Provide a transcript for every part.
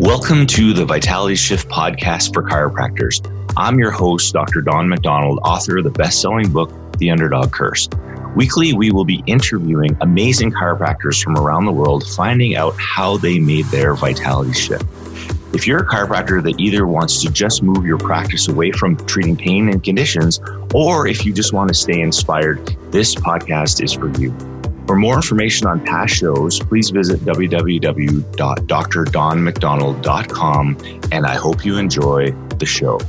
Welcome to the Vitality Shift podcast for chiropractors. I'm your host, Dr. Don McDonald, author of the best selling book, The Underdog Curse. Weekly, we will be interviewing amazing chiropractors from around the world, finding out how they made their vitality shift. If you're a chiropractor that either wants to just move your practice away from treating pain and conditions, or if you just want to stay inspired, this podcast is for you. For more information on past shows, please visit www.drdonmcdonald.com and I hope you enjoy the show.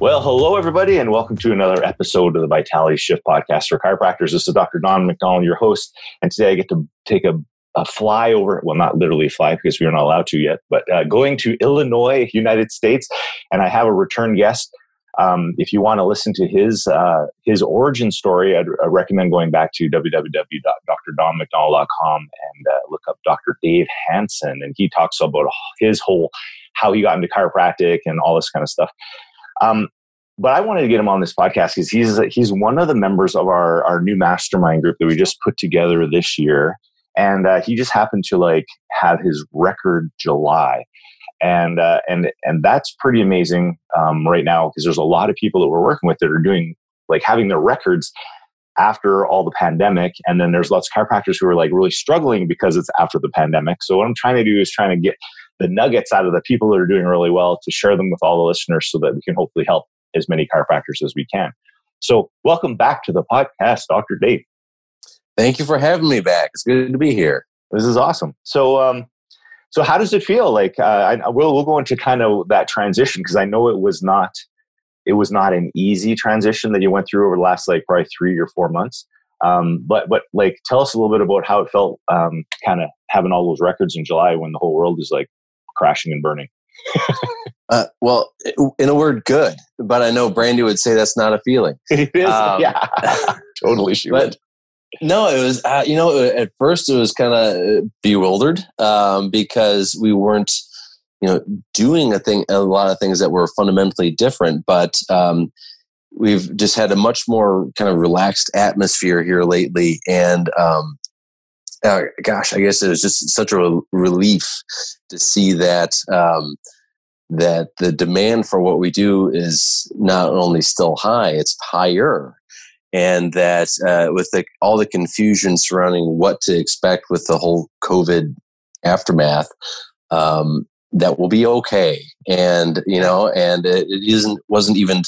Well, hello, everybody, and welcome to another episode of the Vitality Shift podcast for chiropractors. This is Dr. Don McDonald, your host, and today I get to take a, a fly over, well, not literally fly because we are not allowed to yet, but uh, going to Illinois, United States, and I have a return guest. Um, if you want to listen to his uh, his origin story, I'd, I'd, recommend going back to www.drdonmcdonald.com and uh, look up Dr. Dave Hansen, and he talks about his whole how he got into chiropractic and all this kind of stuff. Um, but I wanted to get him on this podcast because he's he's one of the members of our our new mastermind group that we just put together this year, and uh, he just happened to like have his record July and uh, and and that's pretty amazing um, right now because there's a lot of people that we're working with that are doing like having their records after all the pandemic and then there's lots of chiropractors who are like really struggling because it's after the pandemic. So what i'm trying to do is trying to get the nuggets out of the people that are doing really well to share them with all the listeners so that we can hopefully help as many chiropractors as we can. So welcome back to the podcast dr dave. Thank you for having me back. It's good to be here. This is awesome. So um, so how does it feel? Like uh, I, we'll we'll go into kind of that transition because I know it was not it was not an easy transition that you went through over the last like probably three or four months. Um, but but like tell us a little bit about how it felt, um, kind of having all those records in July when the whole world is like crashing and burning. uh, well, in a word, good. But I know Brandy would say that's not a feeling. It is, um, yeah, totally. She but, would. No, it was, uh, you know, at first it was kind of bewildered um, because we weren't, you know, doing a thing, a lot of things that were fundamentally different. But um, we've just had a much more kind of relaxed atmosphere here lately. And um, uh, gosh, I guess it was just such a relief to see that um, that the demand for what we do is not only still high, it's higher and that uh, with the, all the confusion surrounding what to expect with the whole COVID aftermath, um, that will be okay. And you know, and it, it isn't wasn't even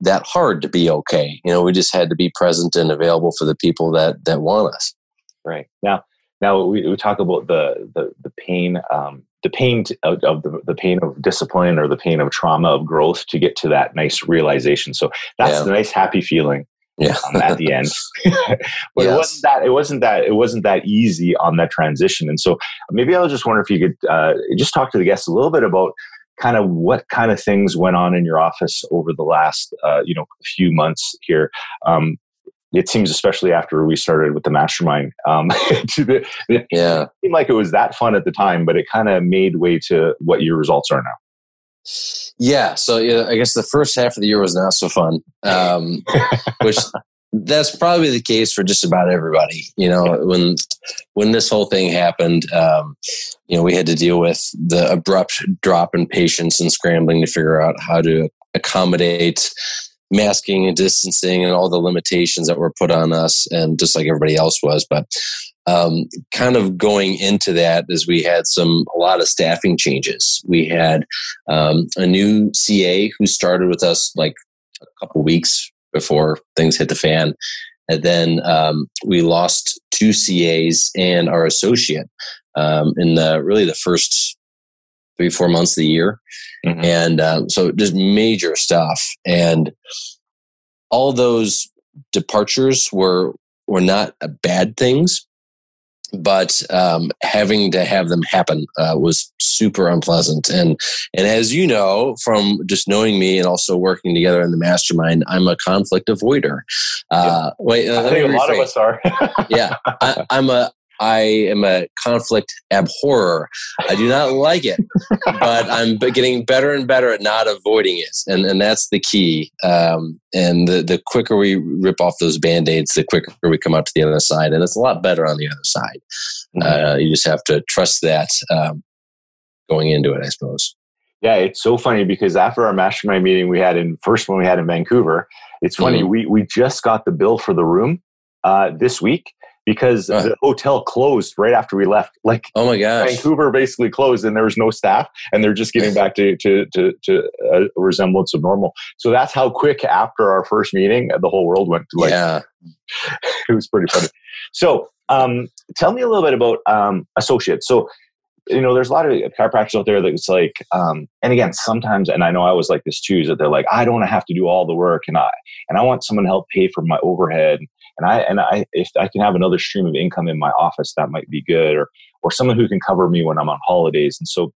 that hard to be okay. You know, we just had to be present and available for the people that that want us. Right now, now we, we talk about the the, the pain. Um, the pain of, of the, the, pain of discipline or the pain of trauma of growth to get to that nice realization. So that's yeah. the nice happy feeling yeah. um, at the end. but yes. it wasn't that it wasn't that it wasn't that easy on that transition. And so maybe I was just wondering if you could uh, just talk to the guests a little bit about kind of what kind of things went on in your office over the last uh, you know few months here. Um, it seems, especially after we started with the mastermind, um, the, it yeah. seemed like it was that fun at the time, but it kind of made way to what your results are now. Yeah, so yeah, I guess the first half of the year was not so fun, um, which that's probably the case for just about everybody. You know, when when this whole thing happened, um, you know, we had to deal with the abrupt drop in patients and scrambling to figure out how to accommodate masking and distancing and all the limitations that were put on us, and just like everybody else was. But um, kind of going into that as we had some a lot of staffing changes. We had um, a new CA who started with us like a couple weeks before things hit the fan, and then um, we lost two CAs and our associate um, in the really the first three four months of the year, mm-hmm. and um, so just major stuff and all those departures were were not bad things but um, having to have them happen uh, was super unpleasant. And and as you know from just knowing me and also working together in the mastermind, I'm a conflict avoider. Uh, yeah. Wait, uh, I think a lot of us are. yeah, I, I'm a I am a conflict abhorrer. I do not like it, but I'm getting better and better at not avoiding it, and and that's the key. Um, and the the quicker we rip off those band aids, the quicker we come out to the other side, and it's a lot better on the other side. Mm-hmm. Uh, you just have to trust that. Um, going into it, I suppose. Yeah, it's so funny because after our mastermind meeting we had in first one we had in Vancouver, it's funny mm-hmm. we we just got the bill for the room uh, this week because uh, the hotel closed right after we left. Like, oh my gosh, Vancouver basically closed, and there was no staff, and they're just getting back to to to, to a resemblance of normal. So that's how quick after our first meeting, the whole world went to like. Yeah, it was pretty funny. So, um, tell me a little bit about um, associates. So. You know, there's a lot of chiropractors out there that's like, um, and again, sometimes, and I know I was like this too, is that they're like, I don't have to do all the work, and I and I want someone to help pay for my overhead and I and I if I can have another stream of income in my office, that might be good, or or someone who can cover me when I'm on holidays. And so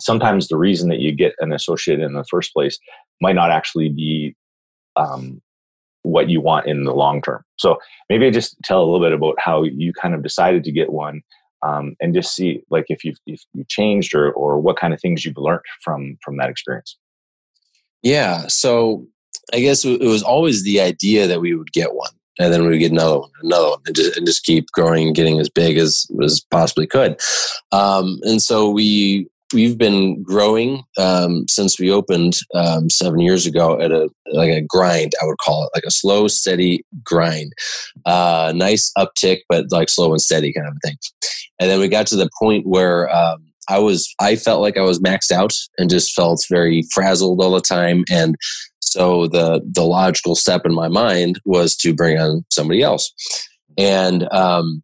sometimes the reason that you get an associate in the first place might not actually be um, what you want in the long term. So maybe I just tell a little bit about how you kind of decided to get one. Um, and just see like if you've if you changed or or what kind of things you've learned from from that experience yeah so i guess it was always the idea that we would get one and then we get another one, another one, and just, and just keep growing and getting as big as as possibly could. Um, and so we we've been growing um, since we opened um, seven years ago at a like a grind i would call it like a slow steady grind. Uh, nice uptick but like slow and steady kind of thing. And then we got to the point where um, i was i felt like i was maxed out and just felt very frazzled all the time. And so the the logical step in my mind was to bring on somebody else, and um,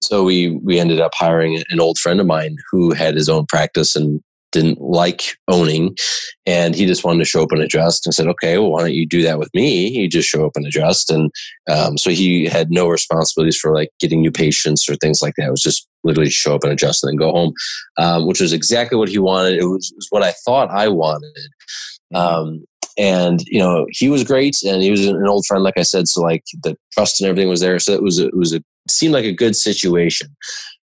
so we we ended up hiring an old friend of mine who had his own practice and didn't like owning. And he just wanted to show up and adjust and said okay well why don't you do that with me? You just show up and adjust and um, so he had no responsibilities for like getting new patients or things like that. It was just literally show up and adjust and then go home um, which was exactly what he wanted. It was, was what i thought i wanted. Um, and you know he was great and he was an old friend like i said so like the trust and everything was there. So it was a, it was a seemed like a good situation.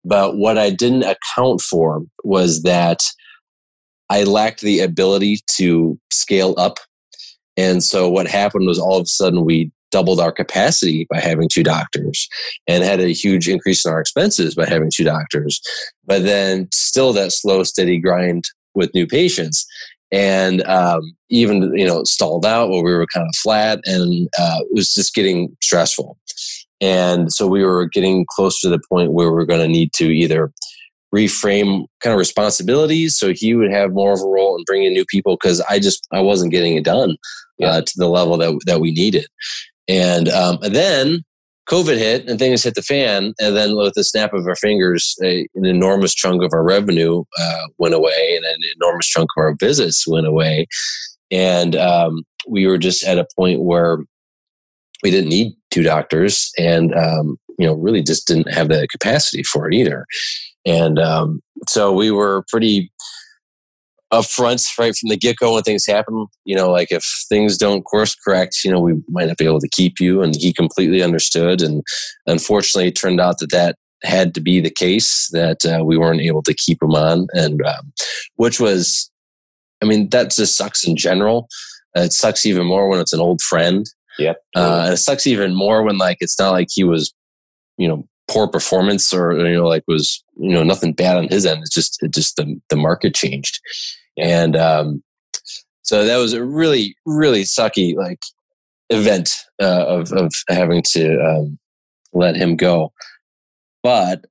But what i didn't account for was that i lacked the ability to scale up. And so what happened was all of a sudden we doubled our capacity by having two doctors and had a huge increase in our expenses by having two doctors. But then still that slow steady grind with new patients and um, even you know stalled out where we were kind of flat and uh, it was just getting stressful and so we were getting close to the point where we we're going to need to either reframe kind of responsibilities so he would have more of a role in bringing new people because i just i wasn't getting it done yeah. uh, to the level that, that we needed and, um, and then COVID hit and things hit the fan, and then with the snap of our fingers, a, an enormous chunk of our revenue uh, went away, and an enormous chunk of our visits went away, and um, we were just at a point where we didn't need two doctors, and um, you know, really just didn't have the capacity for it either, and um, so we were pretty upfront right from the get go when things happen. You know, like if things don't course correct, you know, we might not be able to keep you. And he completely understood. And unfortunately, it turned out that that had to be the case that uh, we weren't able to keep him on. And um, which was, I mean, that just sucks in general. Uh, it sucks even more when it's an old friend. Yeah. Uh, and it sucks even more when like it's not like he was, you know, poor performance or you know like was you know nothing bad on his end it's just it just the, the market changed and um, so that was a really really sucky like event uh, of of having to um, let him go. But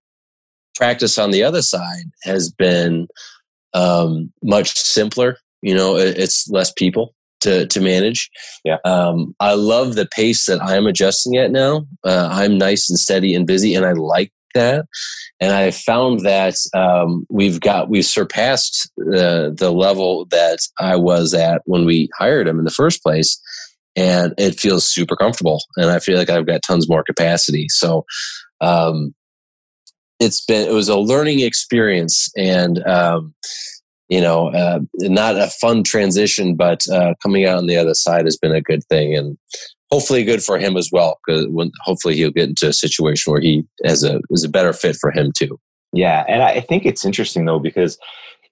practice on the other side has been um, much simpler. You know, it, it's less people to to manage. Yeah. Um, I love the pace that I'm adjusting at now. Uh, I'm nice and steady and busy, and I like that. And I found that um, we've got we've surpassed the the level that I was at when we hired him in the first place, and it feels super comfortable. And I feel like I've got tons more capacity. So. Um, it's been it was a learning experience and um, you know uh, not a fun transition but uh, coming out on the other side has been a good thing and hopefully good for him as well because hopefully he'll get into a situation where he has a is a better fit for him too yeah and i think it's interesting though because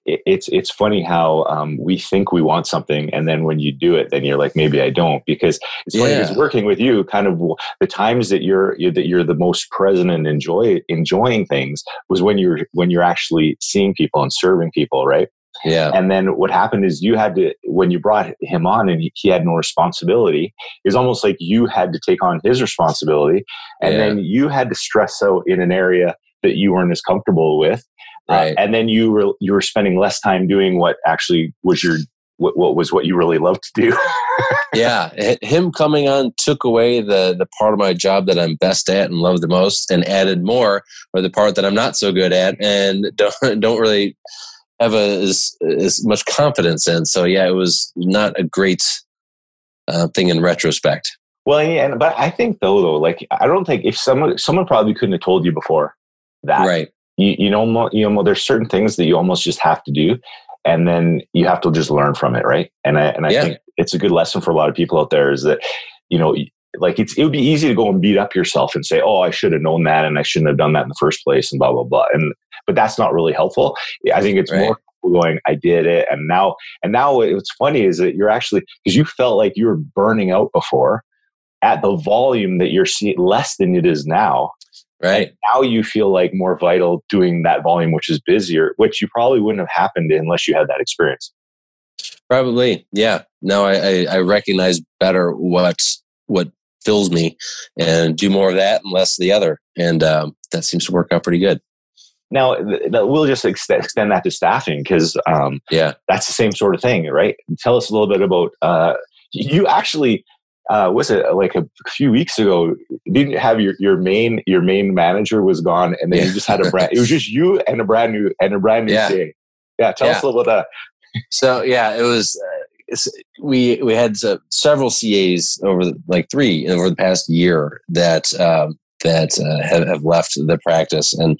it, it's it's funny how um, we think we want something, and then when you do it, then you're like, maybe I don't, because it's funny. Because working with you, kind of the times that you're, you're that you're the most present and enjoy enjoying things was when you're when you're actually seeing people and serving people, right? Yeah. And then what happened is you had to, when you brought him on and he, he had no responsibility, it's almost like you had to take on his responsibility. And yeah. then you had to stress out in an area that you weren't as comfortable with. Uh, right. Uh, and then you were, you were spending less time doing what actually was your, what, what was what you really loved to do. yeah. Him coming on took away the, the part of my job that I'm best at and love the most and added more or the part that I'm not so good at and don't, don't really, have a, as, as much confidence in. So yeah, it was not a great uh, thing in retrospect. Well, yeah, but I think though, though, like I don't think if someone someone probably couldn't have told you before that, right? You you know you know there's certain things that you almost just have to do, and then you have to just learn from it, right? And I and I yeah. think it's a good lesson for a lot of people out there is that you know like it's it would be easy to go and beat up yourself and say, oh, I should have known that and I shouldn't have done that in the first place and blah blah blah. And but that's not really helpful. I think it's right. more going, I did it, and now and now what's funny is that you're actually because you felt like you were burning out before at the volume that you're seeing less than it is now. Right. And now you feel like more vital doing that volume, which is busier, which you probably wouldn't have happened unless you had that experience. Probably, yeah. now I, I, I recognize better what what fills me, and do more of that and less of the other, and um, that seems to work out pretty good. Now, we'll just extend that to staffing because um, yeah, that's the same sort of thing, right? Tell us a little bit about uh, you actually. Uh, was it like a few weeks ago? Didn't have your, your main your main manager was gone, and then yeah. you just had a brand. It was just you and a brand new and a brand new yeah. CA. Yeah, tell yeah. us a little about that. So yeah, it was. Uh, we we had uh, several CAs over the, like three over the past year that um, that uh, have, have left the practice, and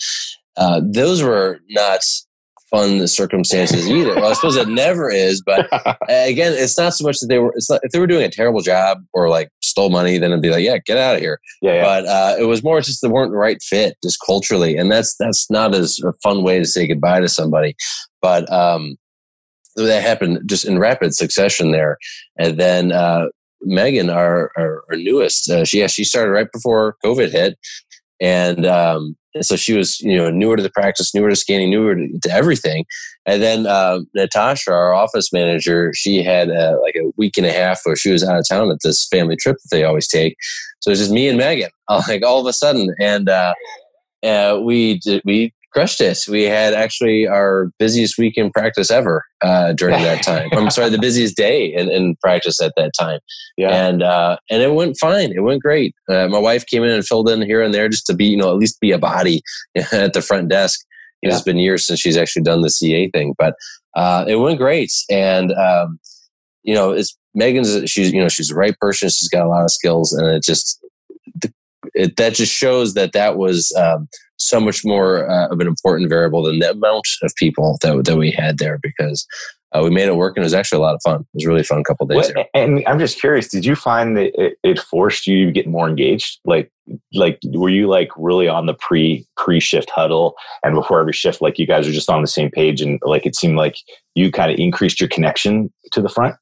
uh, those were not fun circumstances either. Well, I suppose it never is, but again, it's not so much that they were. It's not, if they were doing a terrible job or like stole money, then it'd be like, yeah, get out of here. Yeah, yeah. But uh, it was more just they weren't the right fit, just culturally, and that's that's not as a fun way to say goodbye to somebody. But um, that happened just in rapid succession there, and then. Uh, Megan, our, our, our newest, uh, she yeah, she started right before COVID hit, and um, so she was, you know, newer to the practice, newer to scanning, newer to, to everything. And then uh, Natasha, our office manager, she had uh, like a week and a half where she was out of town at this family trip that they always take. So it was just me and Megan, like all of a sudden, and uh, uh we did we crushed it. We had actually our busiest week in practice ever uh, during that time. I'm sorry, the busiest day in, in practice at that time. Yeah. And uh, and it went fine. It went great. Uh, my wife came in and filled in here and there just to be, you know, at least be a body at the front desk. Yeah. It's been years since she's actually done the CA thing, but uh, it went great. And um, you know, it's Megan's. She's you know she's the right person. She's got a lot of skills, and it just it, that just shows that that was. Um, so much more uh, of an important variable than the amount of people that, that we had there because uh, we made it work and it was actually a lot of fun. It was a really fun couple days. What, and I'm just curious, did you find that it, it, forced you to get more engaged? Like, like were you like really on the pre pre shift huddle and before every shift, like you guys were just on the same page and like it seemed like you kind of increased your connection to the front?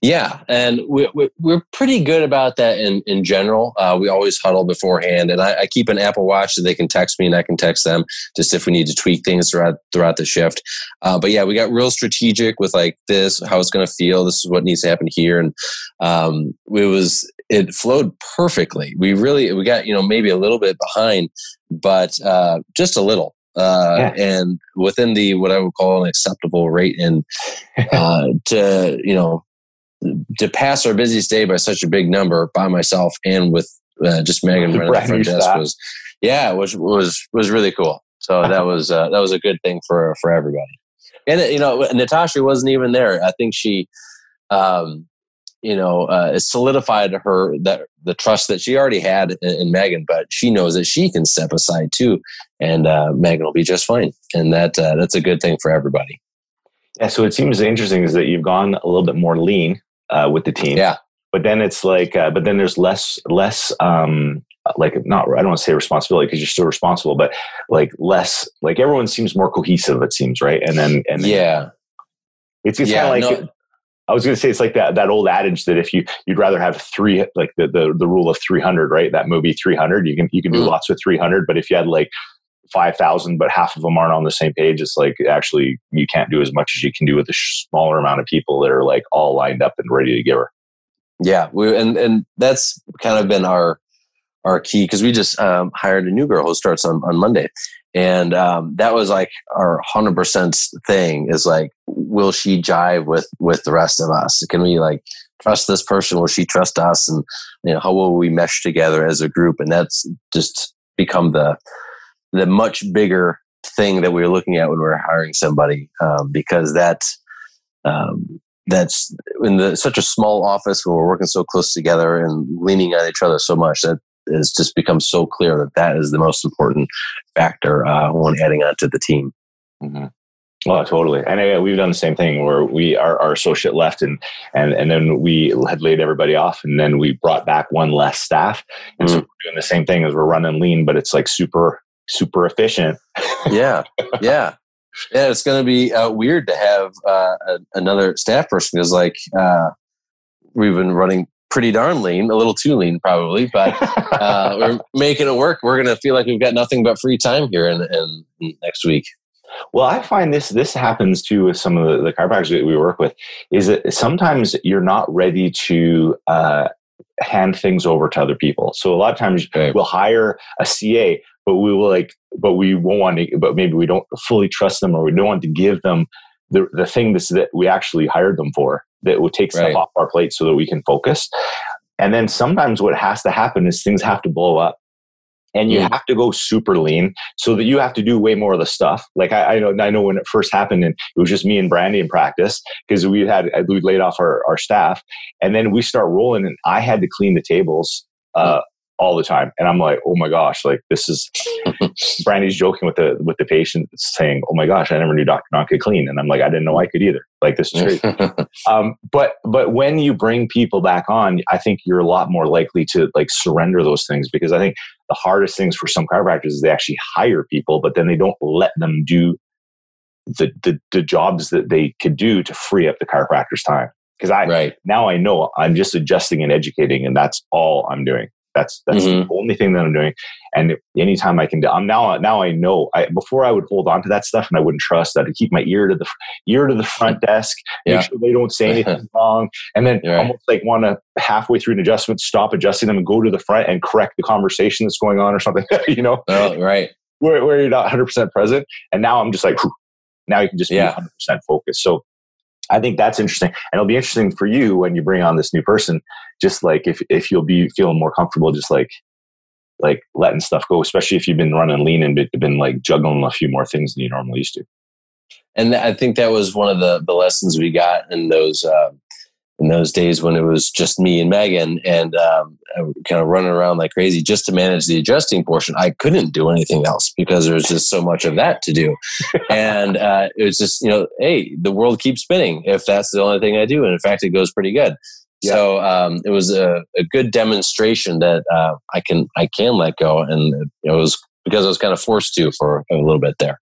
Yeah, and we, we, we're pretty good about that in, in general. Uh, we always huddle beforehand, and I, I, keep an Apple Watch so they can text me and I can text them just if we need to tweak things throughout throughout the shift. Uh, but yeah, we got real strategic with like this, how it's going to feel. This is what needs to happen here, and um, it was it flowed perfectly. We really we got you know maybe a little bit behind, but uh, just a little. Uh, yeah. and within the what I would call an acceptable rate, and uh, to you know to pass our busiest day by such a big number by myself and with uh, just Megan running the front desk staff. was, yeah, was was was really cool. So that was uh, that was a good thing for for everybody. And you know, Natasha wasn't even there. I think she, um, you know, uh, it solidified her that the trust that she already had in, in, Megan, but she knows that she can step aside too, and uh, Megan will be just fine. And that uh, that's a good thing for everybody. Yeah. So it seems interesting is that you've gone a little bit more lean uh, with the team. Yeah. But then it's like, uh, but then there's less less um, like not I don't want to say responsibility because you're still responsible, but like less like everyone seems more cohesive. It seems right, and then and then, yeah, it's, it's Yeah, kind of like no- I was going to say it's like that that old adage that if you you'd rather have three like the the, the rule of three hundred, right? That movie three hundred. You can you can do Mm. lots with three hundred, but if you had like five thousand, but half of them aren't on the same page, it's like actually you can't do as much as you can do with a smaller amount of people that are like all lined up and ready to give her. Yeah, we and and that's kind of been our our key because we just um, hired a new girl who starts on on Monday, and um, that was like our hundred percent thing is like, will she jive with with the rest of us? Can we like trust this person? Will she trust us? And you know, how will we mesh together as a group? And that's just become the the much bigger thing that we were looking at when we were hiring somebody um, because that um, that's in the such a small office where we're working so close together and leaning on each other so much that it's just become so clear that that is the most important factor uh, when adding on to the team. Mm-hmm. Oh, totally. And uh, we've done the same thing where we our, our associate left and and and then we had laid everybody off and then we brought back one less staff. And so Mm. we're doing the same thing as we're running lean, but it's like super super efficient. yeah, yeah, yeah. It's going to be uh, weird to have uh, a, another staff person because, like, uh, we've been running pretty darn lean, a little too lean probably, but uh, we're making it work. We're going to feel like we've got nothing but free time here in, in, in next week. Well, I find this this happens too with some of the, the chiropractors that we work with. Is that sometimes you're not ready to uh, hand things over to other people. So a lot of times Right. we'll hire a CA, but we will like, but we won't want to, but maybe we don't fully trust them, or we don't want to give them the the thing that's, that we actually hired them for. That would take stuff off our plate so that we can focus. And then sometimes what has to happen is things have to blow up. And you Mm. have to go super lean so that you have to do way more of the stuff. Like I, I know, I know when it first happened, and it was just me and Brandy in practice because we had we laid off our, our staff, and then we start rolling, and I had to clean the tables uh, all the time, and I'm like, oh my gosh, like this is. Brandy's joking with the with the patient, saying, "Oh my gosh, I never knew Doctor Don could clean," and I'm like, I didn't know I could either. Like this is great. Um, but but when you bring people back on, I think you're a lot more likely to like surrender those things because I think the hardest things for some chiropractors is they actually hire people, but then they don't let them do the the, the jobs that they could do to free up the chiropractor's time. Because I right. now I know I'm just adjusting and educating, and that's all I'm doing. That's that's Mhm. the only thing that I'm doing. And anytime I can do, I'm now now I know. I, before I would hold on to that stuff and I wouldn't trust that. to keep my ear to the ear to the front desk, Yeah. make sure they don't say anything wrong, and then Right. almost like want to halfway through an adjustment stop adjusting them and go to the front and correct the conversation that's going on or something. you know, Oh, right. where where you're not 100 percent present. And now I'm just like, whew, now you can just Yeah. be 100 percent focused. So I think that's interesting, and it'll be interesting for you when you bring on this new person. Just like if if you'll be feeling more comfortable, just like like letting stuff go, especially if you've been running lean and been, like juggling a few more things than you normally used to. and I think that was one of the the lessons we got in those uh, in those days when it was just me and Megan and um, kind of running around like crazy just to manage the adjusting portion. I couldn't do anything else because there was just so much of that to do, and uh, it was just you know, hey, the world keeps spinning if that's the only thing I do, and in fact, it goes pretty good. Yeah. So um, it was a, a good demonstration that uh, I can I can let go, and it was because I was kind of forced to for a little bit there.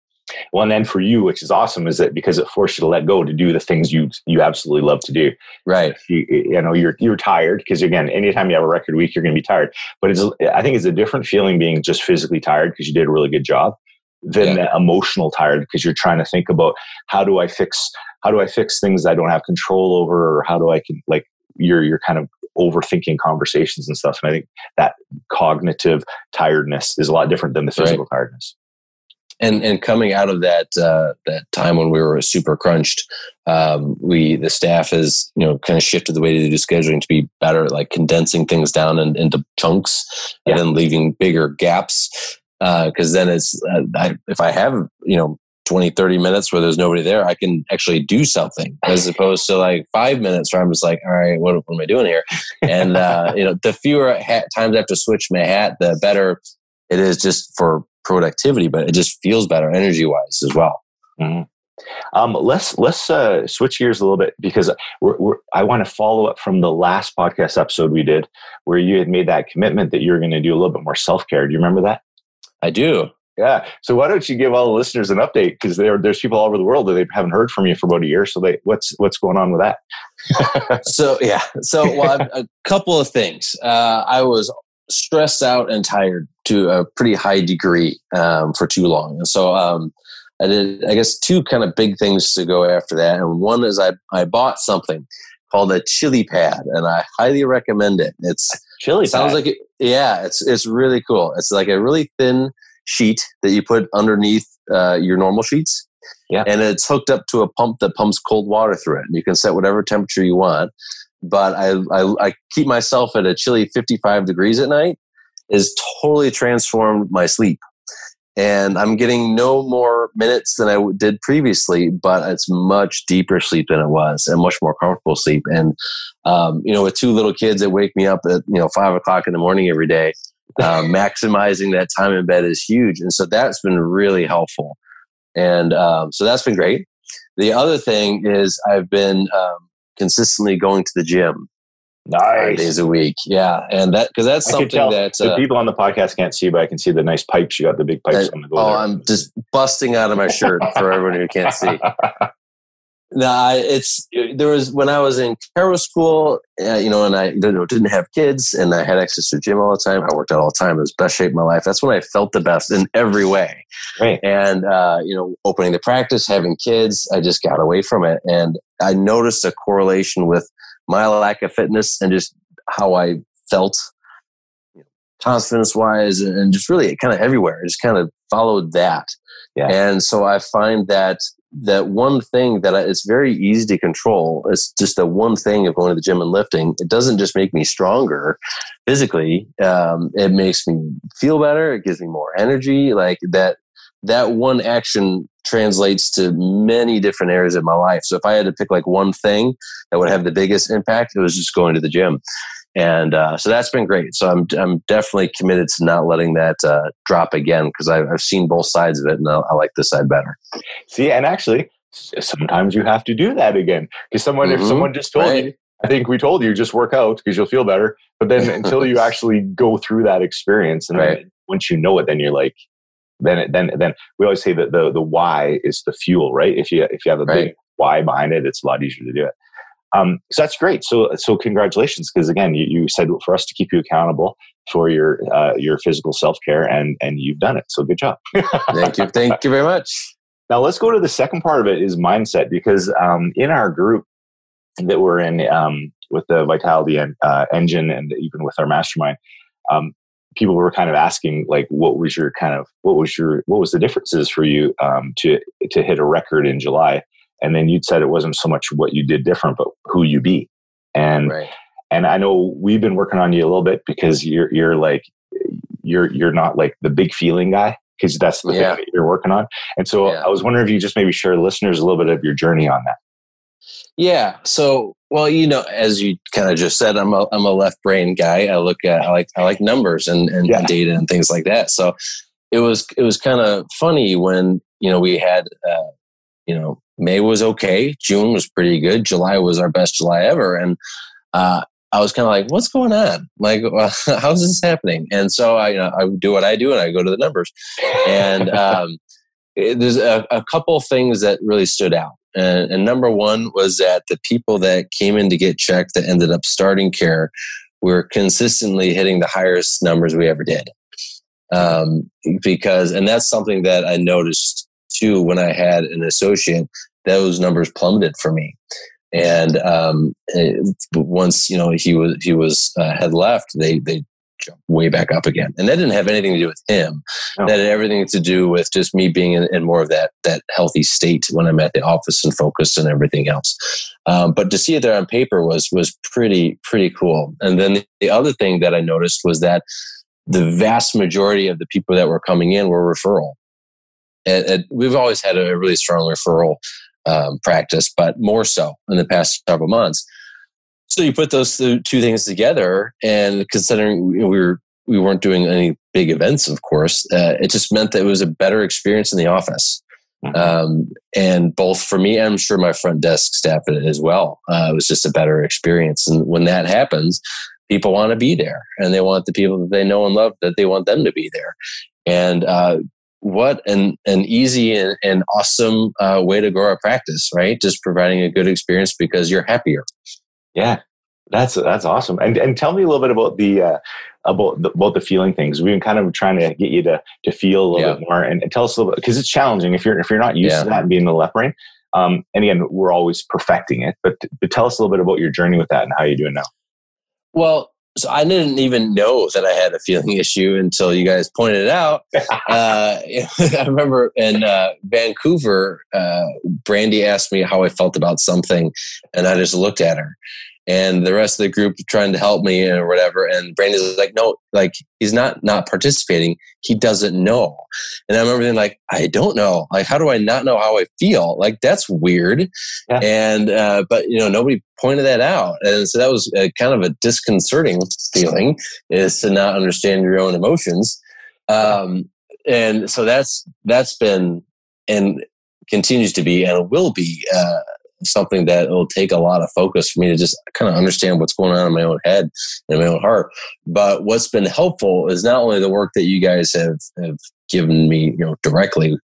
Well, and then for you, which is awesome, is that because it forced you to let go to do the things you you absolutely love to do. Right. you, you know you're you're tired because again anytime you have a record week you're going to be tired but it's i think it's a different feeling being just physically tired because you did a really good job than Yeah. the emotional tired because you're trying to think about how do i fix how do i fix things i don't have control over or how do i can like you're you're kind of overthinking conversations and stuff and i think that cognitive tiredness is a lot different than the physical tiredness and and coming out of that uh, that time when we were super crunched, um, we the staff has you know kind of shifted the way they do scheduling to be better at like condensing things down in, into chunks and Yeah. then leaving bigger gaps because then it's uh, I, if I have you know 20 30 minutes where there's nobody there i can actually do something as opposed to like five minutes where i'm just like all right what, what am i doing here and uh, you know the fewer hat, times i have to switch my hat the better it is just for productivity but it just feels better energy wise as well Mhm. Um, let's let's uh, switch gears a little bit because we're, we're, I want to follow up from the last podcast episode we did where you had made that commitment that you were going to do a little bit more self care. Do you remember that? I do. Yeah. So why don't you give all the listeners an update because there there's people all over the world that they haven't heard from you for about a year. So they what's what's going on with that? so yeah. So well, a couple of things. Uh, I was stressed out and tired to a pretty high degree um, for too long, and so um, I did, I guess, two kind of big things to go after that. And one is I, I bought something called a chili pad, and I highly recommend it. It's chili sounds pad. like it, yeah, it's it's really cool. It's like a really thin sheet that you put underneath uh, your normal sheets. Yeah. And it's hooked up to a pump that pumps cold water through it. And you can set whatever temperature you want. But I, I, I keep myself at a chilly 55 degrees at night. Is totally transformed my sleep and I'm getting no more minutes than I did previously, but it's much deeper sleep than it was, and much more comfortable sleep. And um, you know, with two little kids that wake me up at you know five o'clock in the morning every day, uh, maximizing that time in bed is huge, and so that's been really helpful. And um, so that's been great. The other thing is I've been um, consistently going to the gym Nice. Days a week. Yeah. And that, because that's I something that uh, the people on the podcast can't see, but I can see the nice pipes. You got the big pipes on the. Oh, there. I'm just busting out of my shirt for everyone who can't see. No, it's there was when I was in chiro school, uh, you know, and I you know, didn't have kids, and I had access to gym all the time. I worked out all the time. It was best shape of my life. That's when I felt the best in every way. Right. And uh, you know, opening the practice, having kids, I just got away from it, and I noticed a correlation with my lack of fitness and just how I felt confidence wise and just really kind of everywhere. I just kind of followed that. Yeah. And so I find that that one thing that I, it's very easy to control. It's just the one thing of going to the gym and lifting. It doesn't just make me stronger physically. Um, it makes me feel better. It gives me more energy. Like that that one action translates to many different areas of my life. So if I had to pick like one thing that would have the biggest impact, it was just going to the gym. And uh, so that's been great. So I'm, I'm definitely committed to not letting that uh, drop again because I've, I've seen both sides of it and I, I like this side better. See, and actually, sometimes you have to do that again because someone, mm-hmm. if someone just told right. you, I think we told you just work out because you'll feel better. But then until you actually go through that experience, and right. once you know it, then you're like, then then then we always say that the the why is the fuel, right? If you if you have a right. big why behind it, it's a lot easier to do it. Um, so that's great. So so congratulations, because again, you, you said for us to keep you accountable for your uh, your physical self care, and and you've done it. So good job. Thank you. Thank you very much. Now let's go to the second part of it is mindset, because um, in our group that we're in um, with the Vitality and, uh, engine, and even with our mastermind, um, people were kind of asking like what was your kind of what was your what was the differences for you um, to to hit a record in july and then you'd said it wasn't so much what you did different but who you be and right. and i know we've been working on you a little bit because you're you're like you're you're not like the big feeling guy because that's the yeah. thing that you're working on and so yeah. i was wondering if you just maybe share listeners a little bit of your journey on that yeah. So, well, you know, as you kind of just said, I'm a I'm a left brain guy. I look at I like I like numbers and and yeah. data and things like that. So, it was it was kind of funny when you know we had uh, you know May was okay, June was pretty good, July was our best July ever, and uh, I was kind of like, what's going on? Like, how's this happening? And so I, you know, I do what I do and I go to the numbers. And um, there's a, a, couple things that really stood out. And, and, number one was that the people that came in to get checked that ended up starting care were consistently hitting the highest numbers we ever did. Um, because, and that's something that I noticed too when I had an associate, those numbers plummeted for me. And um, it, once you know he was he was uh, had left, they they jump way back up again. And that didn't have anything to do with him. No. That had everything to do with just me being in, in, more of that that healthy state when I'm at the office and focused and everything else. Um, but to see it there on paper was was pretty pretty cool. And then the other thing that I noticed was that the vast majority of the people that were coming in were referral. And, and we've always had a really strong referral um, practice, but more so in the past several months. So you put those two things together, and considering we were we weren't doing any big events, of course, uh, it just meant that it was a better experience in the office. Mm-hmm. Um, and both for me, I'm sure my front desk staff as well. Uh, it was just a better experience. And when that happens, people want to be there and they want the people that they know and love that they want them to be there. And uh, what an, an easy and, and awesome uh, way to grow a practice, right? Just providing a good experience because you're happier. Yeah, that's that's awesome. And and tell me a little bit about the uh, about the, about the feeling things. We've been kind of trying to get you to to feel a little yeah. bit more and, and, tell us a little bit because it's challenging if you're if you're not used yeah. to that and being the left brain. Um, and again, we're always perfecting it. But but tell us a little bit about your journey with that and how you're doing now. Well, so I didn't even know that I had a feeling issue until you guys pointed it out. uh, I remember in uh, Vancouver, uh, Brandy asked me how I felt about something, and I just looked at her and the rest of the group trying to help me or whatever. And Brandon's like, no, like he's not not participating. He doesn't know. And I remember being like, I don't know. Like, how do I not know how I feel? Like that's weird. Yeah. And uh, but you know, nobody pointed that out, and so that was a, kind of a disconcerting feeling is to not understand your own emotions. Um, and so that's that's been and continues to be and will be uh, something that will take a lot of focus for me to just kind of understand what's going on in my own head and my own heart. But what's been helpful is not only the work that you guys have, have given me, you know, directly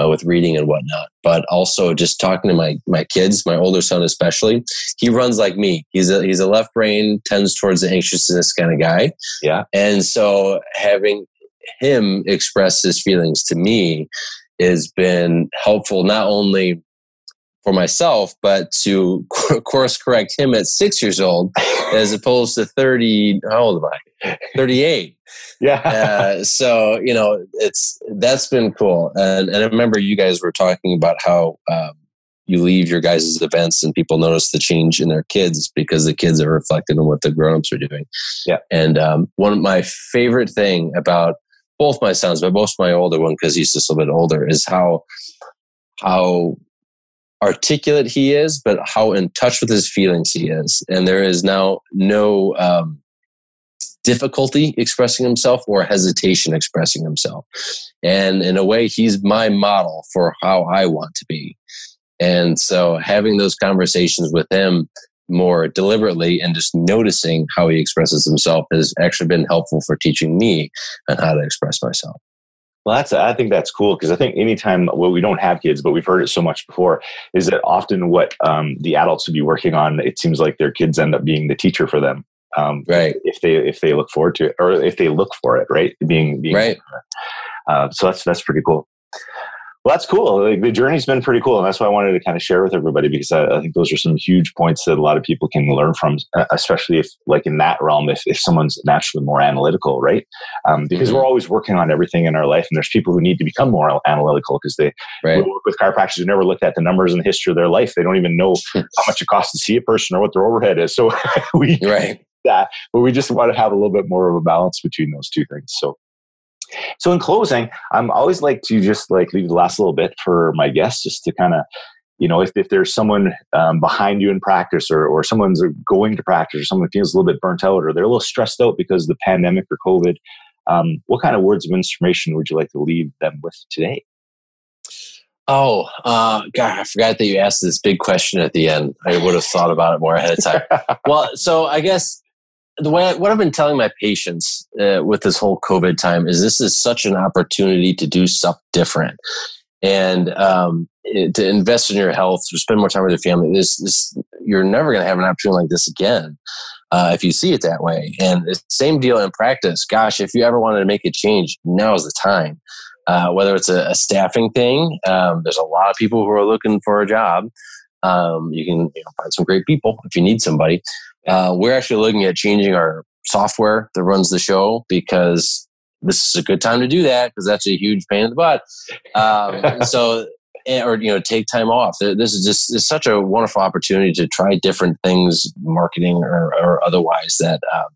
uh, with reading and whatnot, but also just talking to my my kids, my older son especially. He runs like me. He's a he's a left brain, tends towards the anxiousness kind of guy. Yeah, and so having him express his feelings to me has been helpful not only for myself, but to course correct him at six years old as opposed to 30. How old am I? 38. yeah. uh, so, you know, it's that's been cool. And, and I remember you guys were talking about how um, you leave your guys' events and people notice the change in their kids because the kids are reflected on what the grown-ups are doing. Yeah. And um, one of my favorite thing about both my sons, but most my older one, because he's just a little bit older, is how how articulate he is, but how in touch with his feelings he is. And there is now no um, difficulty expressing himself or hesitation expressing himself. And in a way, he's my model for how I want to be. And so having those conversations with him more deliberately and just noticing how he expresses himself has actually been helpful for teaching me on how to express myself. Well, that's I think that's cool because I think anytime well we don't have kids, but we've heard it so much before, is that often what um, the adults would be working on, it seems like their kids end up being the teacher for them, um, right? If they if they look forward to it or if they look for it, right? Being being right. Uh, so that's that's pretty cool. Well, that's cool. Like, the journey's been pretty cool, and that's why I wanted to kind of share with everybody because I, I, think those are some huge points that a lot of people can learn from, especially if, like, in that realm, if, if someone's naturally more analytical, right? Um, because mm-hmm. we're always working on everything in our life, and there's people who need to become more analytical because they right. work with chiropractors who never looked at the numbers and the history of their life. They don't even know how much it costs to see a person or what their overhead is. So we right that, but we just want to have a little bit more of a balance between those two things. So so in closing, I'm always like to just like leave the last little bit for my guests, just to kind of, you know, if, if there's someone um, behind you in practice or, or someone's going to practice or someone feels a little bit burnt out or they're a little stressed out because of the pandemic or COVID, um, what kind of words of inspiration would you like to leave them with today? Oh, uh, God, I forgot that you asked this big question at the end. I would have thought about it more ahead of time. well, so I guess the way I, what I've been telling my patients uh, with this whole COVID time is this is such an opportunity to do stuff different and um, to invest in your health, to spend more time with your family. This, this you're never going to have an opportunity like this again uh, if you see it that way. And the same deal in practice. Gosh, if you ever wanted to make a change, now is the time. Uh, whether it's a, a staffing thing, um, there's a lot of people who are looking for a job. Um, you can you know, find some great people if you need somebody. Uh, we're actually looking at changing our software that runs the show because this is a good time to do that because that's a huge pain in the butt. Um, so, eh, or you know, take time off. This is just it's such a wonderful opportunity to try different things, marketing or, or otherwise, that um,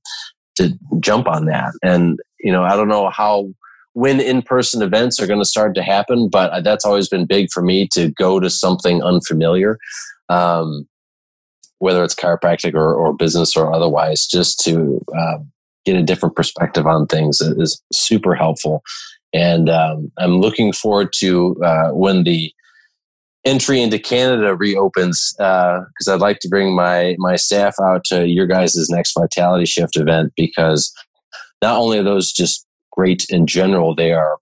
to jump on that. And you know, I don't know how when in-person events are going to start to happen, but that's always been big for me to go to something unfamiliar. Um, whether it's chiropractic or, or business or otherwise, just to um, get a different perspective on things is super helpful. And um, I'm looking forward to uh, when the entry into Canada reopens, because uh, I'd like to bring my my staff out to your guys' next Vitality Shift event because not only are those just great in general, they are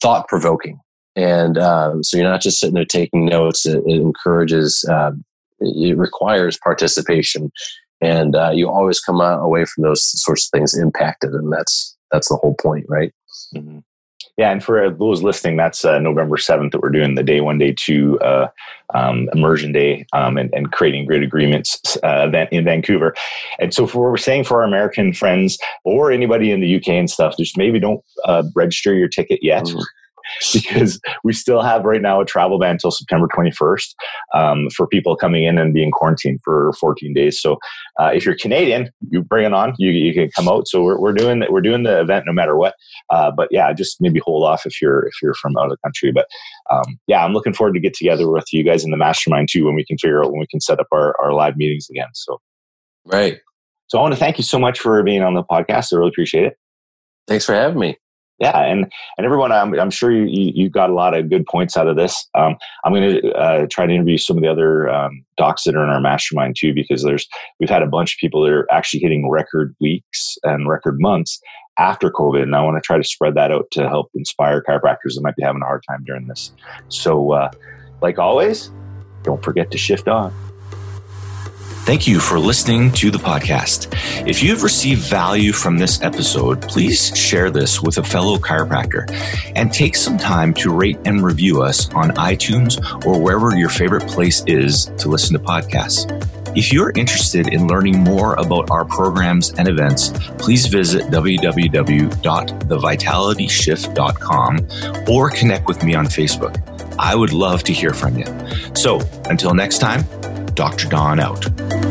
thought provoking. And um, so you're not just sitting there taking notes. It, it encourages, um, it requires participation, and uh, you always come out away from those sorts of things impacted, and that's that's the whole point, right? Mm-hmm. Yeah, and for those listening, that's uh, November 7th that we're doing the day one, day two uh, um, immersion day um, and, and, creating great agreements uh, event in Vancouver. And so, for what we're saying for our American friends or anybody in the UK and stuff, just maybe don't uh, register your ticket yet. Mm-hmm. because we still have right now a travel ban until September 21st um, for people coming in and being quarantined for 14 days. So uh, if you're Canadian, you bring it on. You, you can come out. So we're, we're doing we're doing the event no matter what. Uh, but yeah, just maybe hold off if you're if you're from out of the country. But um, yeah, I'm looking forward to get together with you guys in the mastermind too when we can figure out when we can set up our, our live meetings again. So right. So I want to thank you so much for being on the podcast. I really appreciate it. Thanks for having me yeah and and everyone i'm, I'm sure you, you got a lot of good points out of this. Um, i'm going to uh, try to interview some of the other um, docs that are in our mastermind too because there's we've had a bunch of people that are actually hitting record weeks and record months after covid and i want to try to spread that out to help inspire chiropractors that might be having a hard time during this. So uh, like always don't forget to shift on Thank you for listening to the podcast. If you have received value from this episode, please share this with a fellow chiropractor and take some time to rate and review us on iTunes or wherever your favorite place is to listen to podcasts. If you're interested in learning more about our programs and events, please visit www.thevitalityshift.com or connect with me on Facebook. I would love to hear from you. So until next time, Dr. Don out.